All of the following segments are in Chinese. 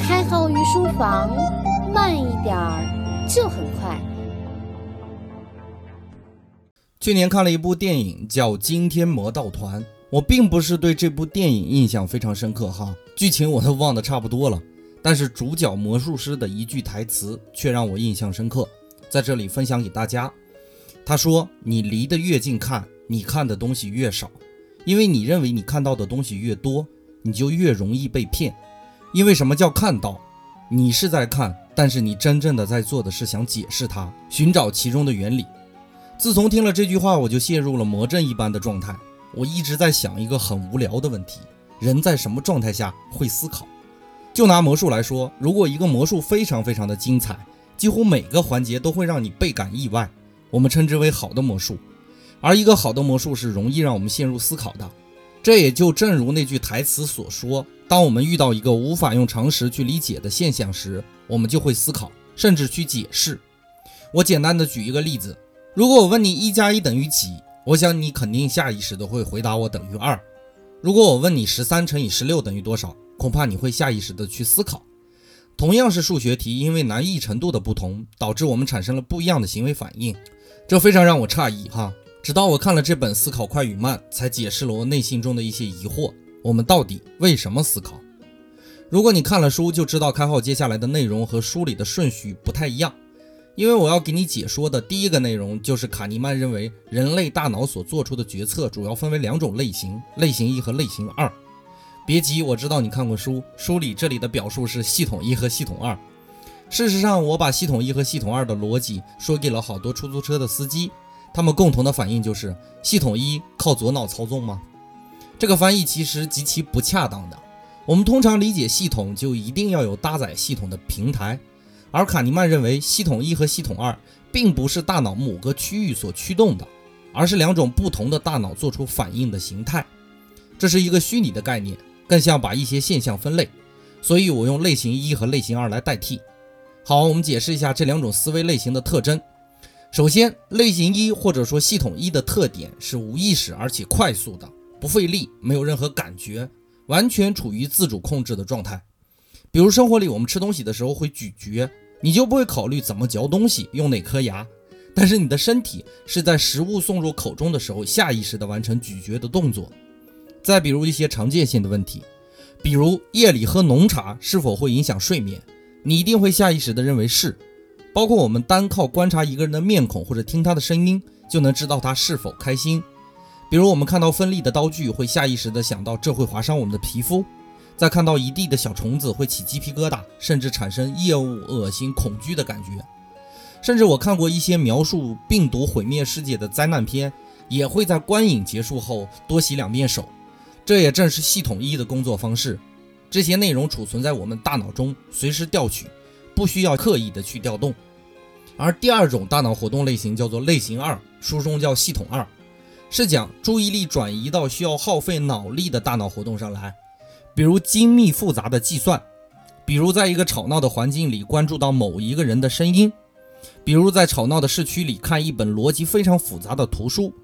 开好御书房，慢一点儿就很快。去年看了一部电影，叫《惊天魔盗团》。我并不是对这部电影印象非常深刻哈，剧情我都忘得差不多了。但是主角魔术师的一句台词却让我印象深刻，在这里分享给大家。他说：“你离得越近看，你看的东西越少，因为你认为你看到的东西越多，你就越容易被骗。因为什么叫看到？你是在看，但是你真正的在做的是想解释它，寻找其中的原理。自从听了这句话，我就陷入了魔怔一般的状态。我一直在想一个很无聊的问题：人在什么状态下会思考？就拿魔术来说，如果一个魔术非常非常的精彩，几乎每个环节都会让你倍感意外。”我们称之为好的魔术，而一个好的魔术是容易让我们陷入思考的。这也就正如那句台词所说：当我们遇到一个无法用常识去理解的现象时，我们就会思考，甚至去解释。我简单的举一个例子：如果我问你一加一等于几，我想你肯定下意识的会回答我等于二。如果我问你十三乘以十六等于多少，恐怕你会下意识的去思考。同样是数学题，因为难易程度的不同，导致我们产生了不一样的行为反应。这非常让我诧异哈！直到我看了这本《思考快与慢》，才解释了我内心中的一些疑惑。我们到底为什么思考？如果你看了书，就知道开号接下来的内容和书里的顺序不太一样。因为我要给你解说的第一个内容，就是卡尼曼认为人类大脑所做出的决策主要分为两种类型：类型一和类型二。别急，我知道你看过书，书里这里的表述是系统一和系统二。事实上，我把系统一和系统二的逻辑说给了好多出租车的司机，他们共同的反应就是：系统一靠左脑操纵吗？这个翻译其实极其不恰当的。我们通常理解系统就一定要有搭载系统的平台，而卡尼曼认为系统一和系统二并不是大脑某个区域所驱动的，而是两种不同的大脑做出反应的形态。这是一个虚拟的概念，更像把一些现象分类，所以我用类型一和类型二来代替。好，我们解释一下这两种思维类型的特征。首先，类型一或者说系统一的特点是无意识而且快速的，不费力，没有任何感觉，完全处于自主控制的状态。比如生活里我们吃东西的时候会咀嚼，你就不会考虑怎么嚼东西，用哪颗牙，但是你的身体是在食物送入口中的时候下意识的完成咀嚼的动作。再比如一些常见性的问题，比如夜里喝浓茶是否会影响睡眠？你一定会下意识地认为是，包括我们单靠观察一个人的面孔或者听他的声音，就能知道他是否开心。比如我们看到锋利的刀具，会下意识地想到这会划伤我们的皮肤；再看到一地的小虫子，会起鸡皮疙瘩，甚至产生厌恶、恶心、恐惧的感觉。甚至我看过一些描述病毒毁灭世界的灾难片，也会在观影结束后多洗两遍手。这也正是系统一的工作方式。这些内容储存在我们大脑中，随时调取，不需要刻意的去调动。而第二种大脑活动类型叫做类型二，书中叫系统二，是讲注意力转移到需要耗费脑力的大脑活动上来，比如精密复杂的计算，比如在一个吵闹的环境里关注到某一个人的声音，比如在吵闹的市区里看一本逻辑非常复杂的图书，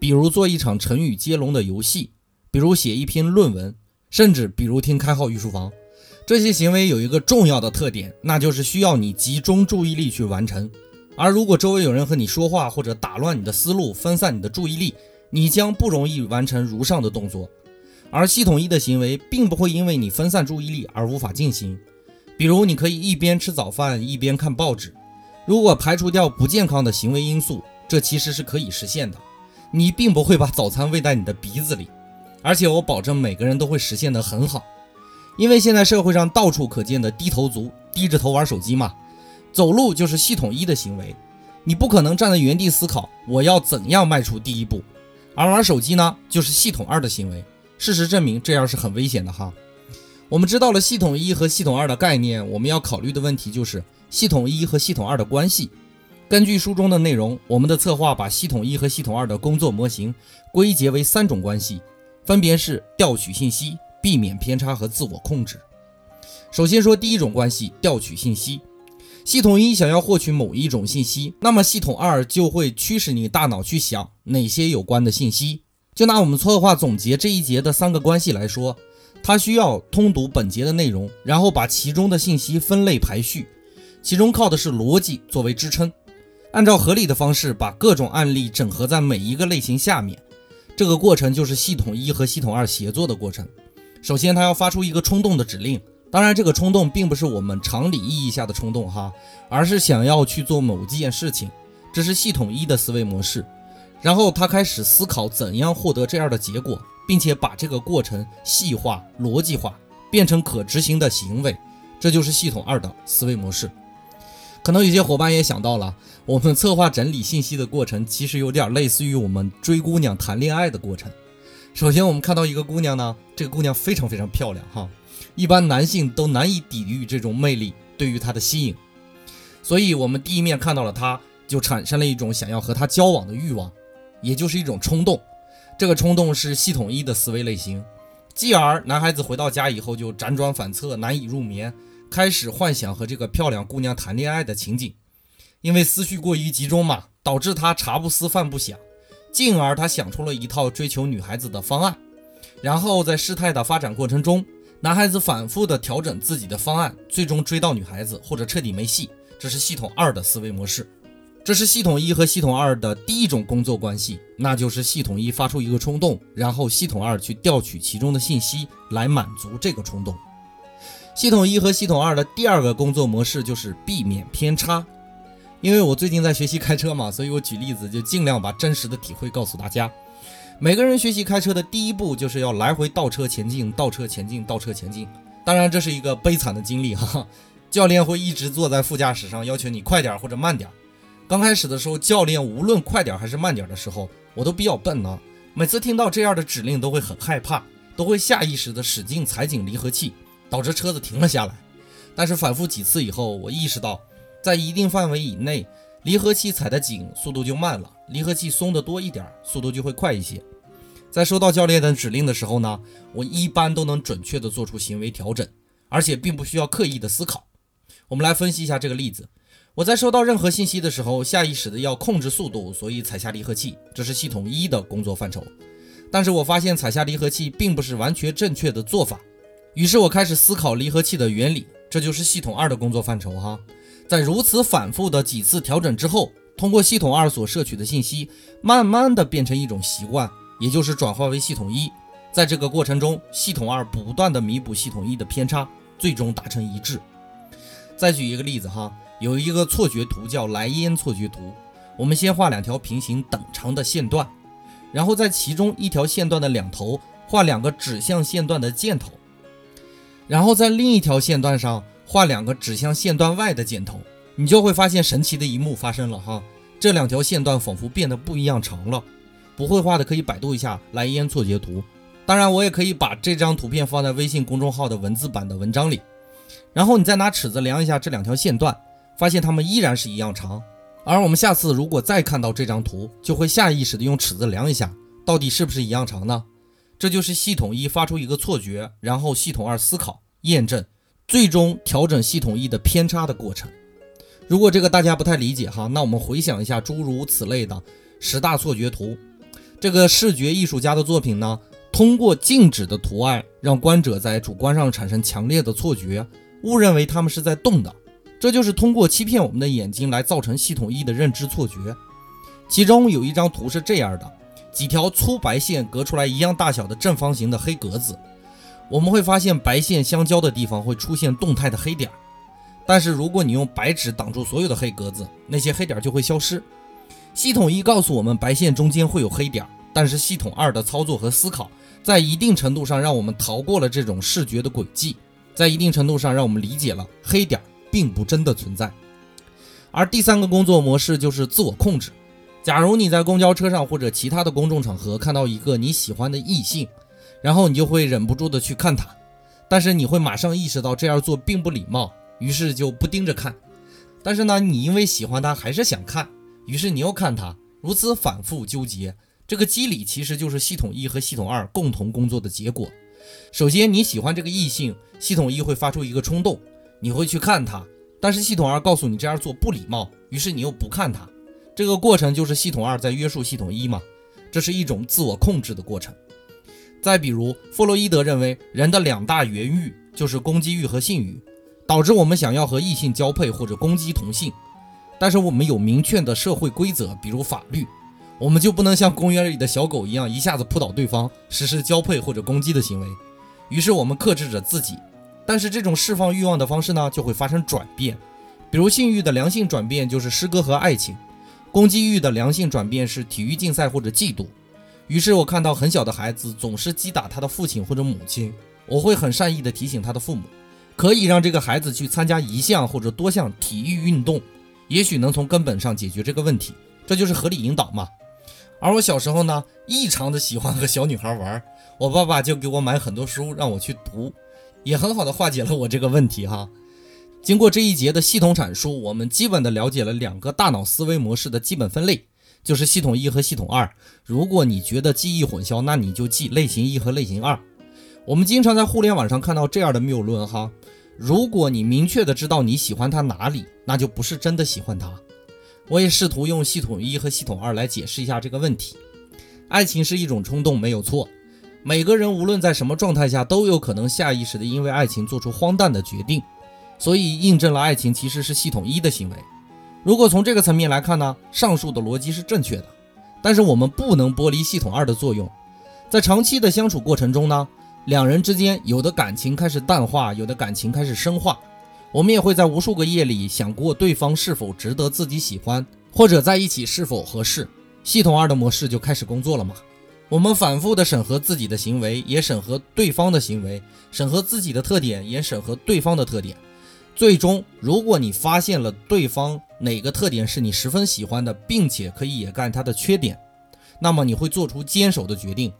比如做一场成语接龙的游戏，比如写一篇论文。甚至比如听开号御书房，这些行为有一个重要的特点，那就是需要你集中注意力去完成。而如果周围有人和你说话或者打乱你的思路，分散你的注意力，你将不容易完成如上的动作。而系统一的行为并不会因为你分散注意力而无法进行。比如，你可以一边吃早饭一边看报纸。如果排除掉不健康的行为因素，这其实是可以实现的。你并不会把早餐喂在你的鼻子里。而且我保证每个人都会实现得很好，因为现在社会上到处可见的低头族，低着头玩手机嘛，走路就是系统一的行为，你不可能站在原地思考我要怎样迈出第一步，而玩手机呢，就是系统二的行为。事实证明这样是很危险的哈。我们知道了系统一和系统二的概念，我们要考虑的问题就是系统一和系统二的关系。根据书中的内容，我们的策划把系统一和系统二的工作模型归结为三种关系。分别是调取信息、避免偏差和自我控制。首先说第一种关系，调取信息。系统一想要获取某一种信息，那么系统二就会驱使你大脑去想哪些有关的信息。就拿我们策划总结这一节的三个关系来说，它需要通读本节的内容，然后把其中的信息分类排序，其中靠的是逻辑作为支撑，按照合理的方式把各种案例整合在每一个类型下面。这个过程就是系统一和系统二协作的过程。首先，它要发出一个冲动的指令，当然，这个冲动并不是我们常理意义下的冲动哈，而是想要去做某件事情，这是系统一的思维模式。然后他开始思考怎样获得这样的结果。并且把这个过程细化、逻辑化，变成可执行的行为，这就是系统二的思维模式。可能有些伙伴也想到了，我们策划整理信息的过程，其实有点类似于我们追姑娘、谈恋爱的过程。首先，我们看到一个姑娘呢，这个姑娘非常非常漂亮哈，一般男性都难以抵御这种魅力对于她的吸引，所以我们第一面看到了她，就产生了一种想要和她交往的欲望，也就是一种冲动。这个冲动是系统一的思维类型，继而男孩子回到家以后就辗转反侧，难以入眠，开始幻想和这个漂亮姑娘谈恋爱的情景。因为思绪过于集中嘛，导致他茶不思饭不想，进而他想出了一套追求女孩子的方案。然后在事态的发展过程中，男孩子反复的调整自己的方案，最终追到女孩子或者彻底没戏。这是系统二的思维模式。这是系统一和系统二的第一种工作关系，那就是系统一发出一个冲动，然后系统二去调取其中的信息来满足这个冲动。系统一和系统二的第二个工作模式就是避免偏差。因为我最近在学习开车嘛，所以我举例子就尽量把真实的体会告诉大家。每个人学习开车的第一步就是要来回倒车前进，倒车前进，倒车前进。当然这是一个悲惨的经历哈，教练会一直坐在副驾驶上，要求你快点或者慢点。刚开始的时候，教练无论快点还是慢点的时候，我都比较笨呢。每次听到这样的指令，都会很害怕，都会下意识的使劲踩紧离合器，导致车子停了下来。但是反复几次以后，我意识到，在一定范围以内，离合器踩得紧，速度就慢了；离合器松得多一点，速度就会快一些。在收到教练的指令的时候呢，我一般都能准确的做出行为调整，而且并不需要刻意的思考。我们来分析一下这个例子。我在收到任何信息的时候，下意识的要控制速度，所以踩下离合器，这是系统一的工作范畴。但是我发现踩下离合器并不是完全正确的做法，于是我开始思考离合器的原理，这就是系统二的工作范畴哈。在如此反复的几次调整之后，通过系统二所摄取的信息，慢慢的变成一种习惯，也就是转化为系统一。在这个过程中，系统二不断的弥补系统一的偏差，最终达成一致。再举一个例子哈。有一个错觉图叫莱茵错觉图，我们先画两条平行等长的线段，然后在其中一条线段的两头画两个指向线段的箭头，然后在另一条线段上画两个指向线段外的箭头，你就会发现神奇的一幕发生了哈，这两条线段仿佛变得不一样长了。不会画的可以百度一下蓝烟错觉图，当然我也可以把这张图片放在微信公众号的文字版的文章里，然后你再拿尺子量一下这两条线段。发现它们依然是一样长，而我们下次如果再看到这张图，就会下意识的用尺子量一下，到底是不是一样长呢？这就是系统一发出一个错觉，然后系统二思考验证，最终调整系统一的偏差的过程。如果这个大家不太理解哈，那我们回想一下诸如此类的十大错觉图，这个视觉艺术家的作品呢，通过静止的图案，让观者在主观上产生强烈的错觉，误认为他们是在动的。这就是通过欺骗我们的眼睛来造成系统一的认知错觉。其中有一张图是这样的：几条粗白线隔出来一样大小的正方形的黑格子，我们会发现白线相交的地方会出现动态的黑点。但是如果你用白纸挡住所有的黑格子，那些黑点就会消失。系统一告诉我们白线中间会有黑点，但是系统二的操作和思考在一定程度上让我们逃过了这种视觉的轨迹，在一定程度上让我们理解了黑点。并不真的存在，而第三个工作模式就是自我控制。假如你在公交车上或者其他的公众场合看到一个你喜欢的异性，然后你就会忍不住的去看他，但是你会马上意识到这样做并不礼貌，于是就不盯着看。但是呢，你因为喜欢他还是想看，于是你又看他，如此反复纠结。这个机理其实就是系统一和系统二共同工作的结果。首先你喜欢这个异性，系统一会发出一个冲动。你会去看他，但是系统二告诉你这样做不礼貌，于是你又不看他。这个过程就是系统二在约束系统一嘛，这是一种自我控制的过程。再比如，弗洛伊德认为人的两大原欲就是攻击欲和性欲，导致我们想要和异性交配或者攻击同性。但是我们有明确的社会规则，比如法律，我们就不能像公园里的小狗一样一下子扑倒对方，实施交配或者攻击的行为。于是我们克制着自己，但是这种释放欲望的方式呢，就会发生转变。比如性欲的良性转变就是诗歌和爱情，攻击欲的良性转变是体育竞赛或者嫉妒。于是我看到很小的孩子总是击打他的父亲或者母亲，我会很善意的提醒他的父母，可以让这个孩子去参加一项或者多项体育运动，也许能从根本上解决这个问题。这就是合理引导嘛。而我小时候呢，异常的喜欢和小女孩玩，我爸爸就给我买很多书让我去读，也很好的化解了我这个问题哈。经过这一节的系统阐述，我们基本的了解了两个大脑思维模式的基本分类。就是系统一和系统二。如果你觉得记忆混淆，那你就记类型一和类型二。我们经常在互联网上看到这样的谬论哈。如果你明确的知道你喜欢他哪里，那就不是真的喜欢他。我也试图用系统一和系统二来解释一下这个问题。爱情是一种冲动，没有错。每个人无论在什么状态下，都有可能下意识的因为爱情做出荒诞的决定，所以印证了爱情其实是系统一的行为。如果从这个层面来看呢，上述的逻辑是正确的，但是我们不能剥离系统二的作用。在长期的相处过程中呢，两人之间有的感情开始淡化，有的感情开始深化。我们也会在无数个夜里想过对方是否值得自己喜欢，或者在一起是否合适。系统二的模式就开始工作了嘛？我们反复的审核自己的行为，也审核对方的行为，审核自己的特点，也审核对方的特点。最终，如果你发现了对方哪个特点是你十分喜欢的，并且可以掩盖他的缺点，那么你会做出坚守的决定。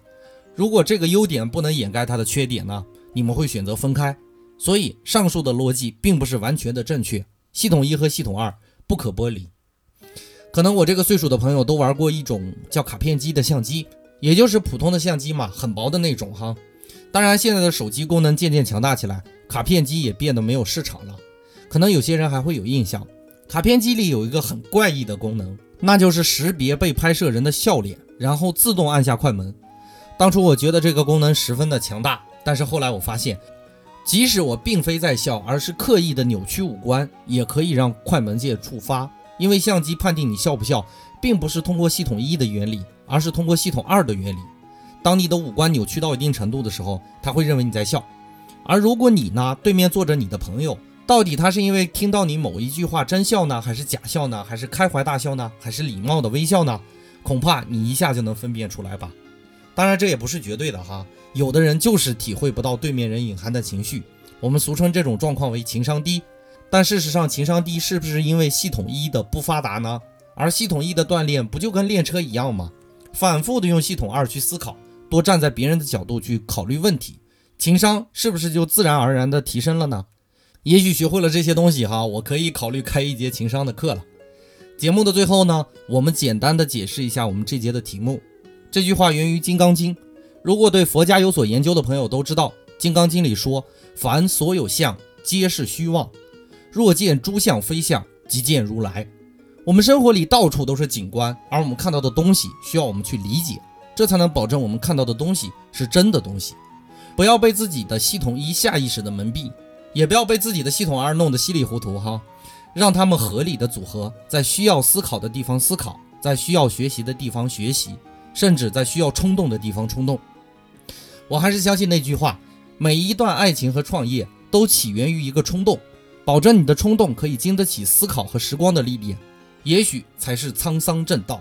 如果这个优点不能掩盖他的缺点呢？你们会选择分开。所以，上述的逻辑并不是完全的正确。系统一和系统二不可剥离。可能我这个岁数的朋友都玩过一种叫卡片机的相机，也就是普通的相机嘛，很薄的那种哈。当然，现在的手机功能渐渐强大起来，卡片机也变得没有市场了。可能有些人还会有印象，卡片机里有一个很怪异的功能，那就是识别被拍摄人的笑脸，然后自动按下快门。当初我觉得这个功能十分的强大，但是后来我发现，即使我并非在笑，而是刻意的扭曲五官，也可以让快门键触发。因为相机判定你笑不笑，并不是通过系统一的原理，而是通过系统二的原理。当你的五官扭曲到一定程度的时候，他会认为你在笑。而如果你呢，对面坐着你的朋友，到底他是因为听到你某一句话真笑呢，还是假笑呢，还是开怀大笑呢，还是礼貌的微笑呢？恐怕你一下就能分辨出来吧。当然，这也不是绝对的哈。有的人就是体会不到对面人隐含的情绪，我们俗称这种状况为情商低。但事实上，情商低是不是因为系统一的不发达呢？而系统一的锻炼不就跟练车一样吗？反复的用系统二去思考。多站在别人的角度去考虑问题，情商是不是就自然而然的提升了呢？也许学会了这些东西哈，我可以考虑开一节情商的课了。节目的最后呢，我们简单的解释一下我们这节的题目。这句话源于《金刚经》，如果对佛家有所研究的朋友都知道，《金刚经》里说：“凡所有相，皆是虚妄。若见诸相非相，即见如来。”我们生活里到处都是景观，而我们看到的东西需要我们去理解。这才能保证我们看到的东西是真的东西，不要被自己的系统一下意识的蒙蔽，也不要被自己的系统二弄得稀里糊涂哈。让他们合理的组合，在需要思考的地方思考，在需要学习的地方学习，甚至在需要冲动的地方冲动。我还是相信那句话：每一段爱情和创业都起源于一个冲动，保证你的冲动可以经得起思考和时光的历练，也许才是沧桑正道。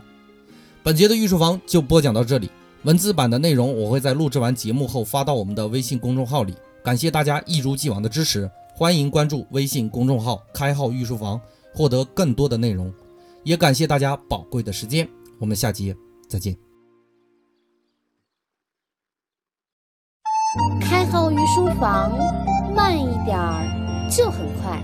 本节的御书房就播讲到这里，文字版的内容我会在录制完节目后发到我们的微信公众号里。感谢大家一如既往的支持，欢迎关注微信公众号“开号御书房”，获得更多的内容。也感谢大家宝贵的时间，我们下节再见。书房，慢一点儿就很快。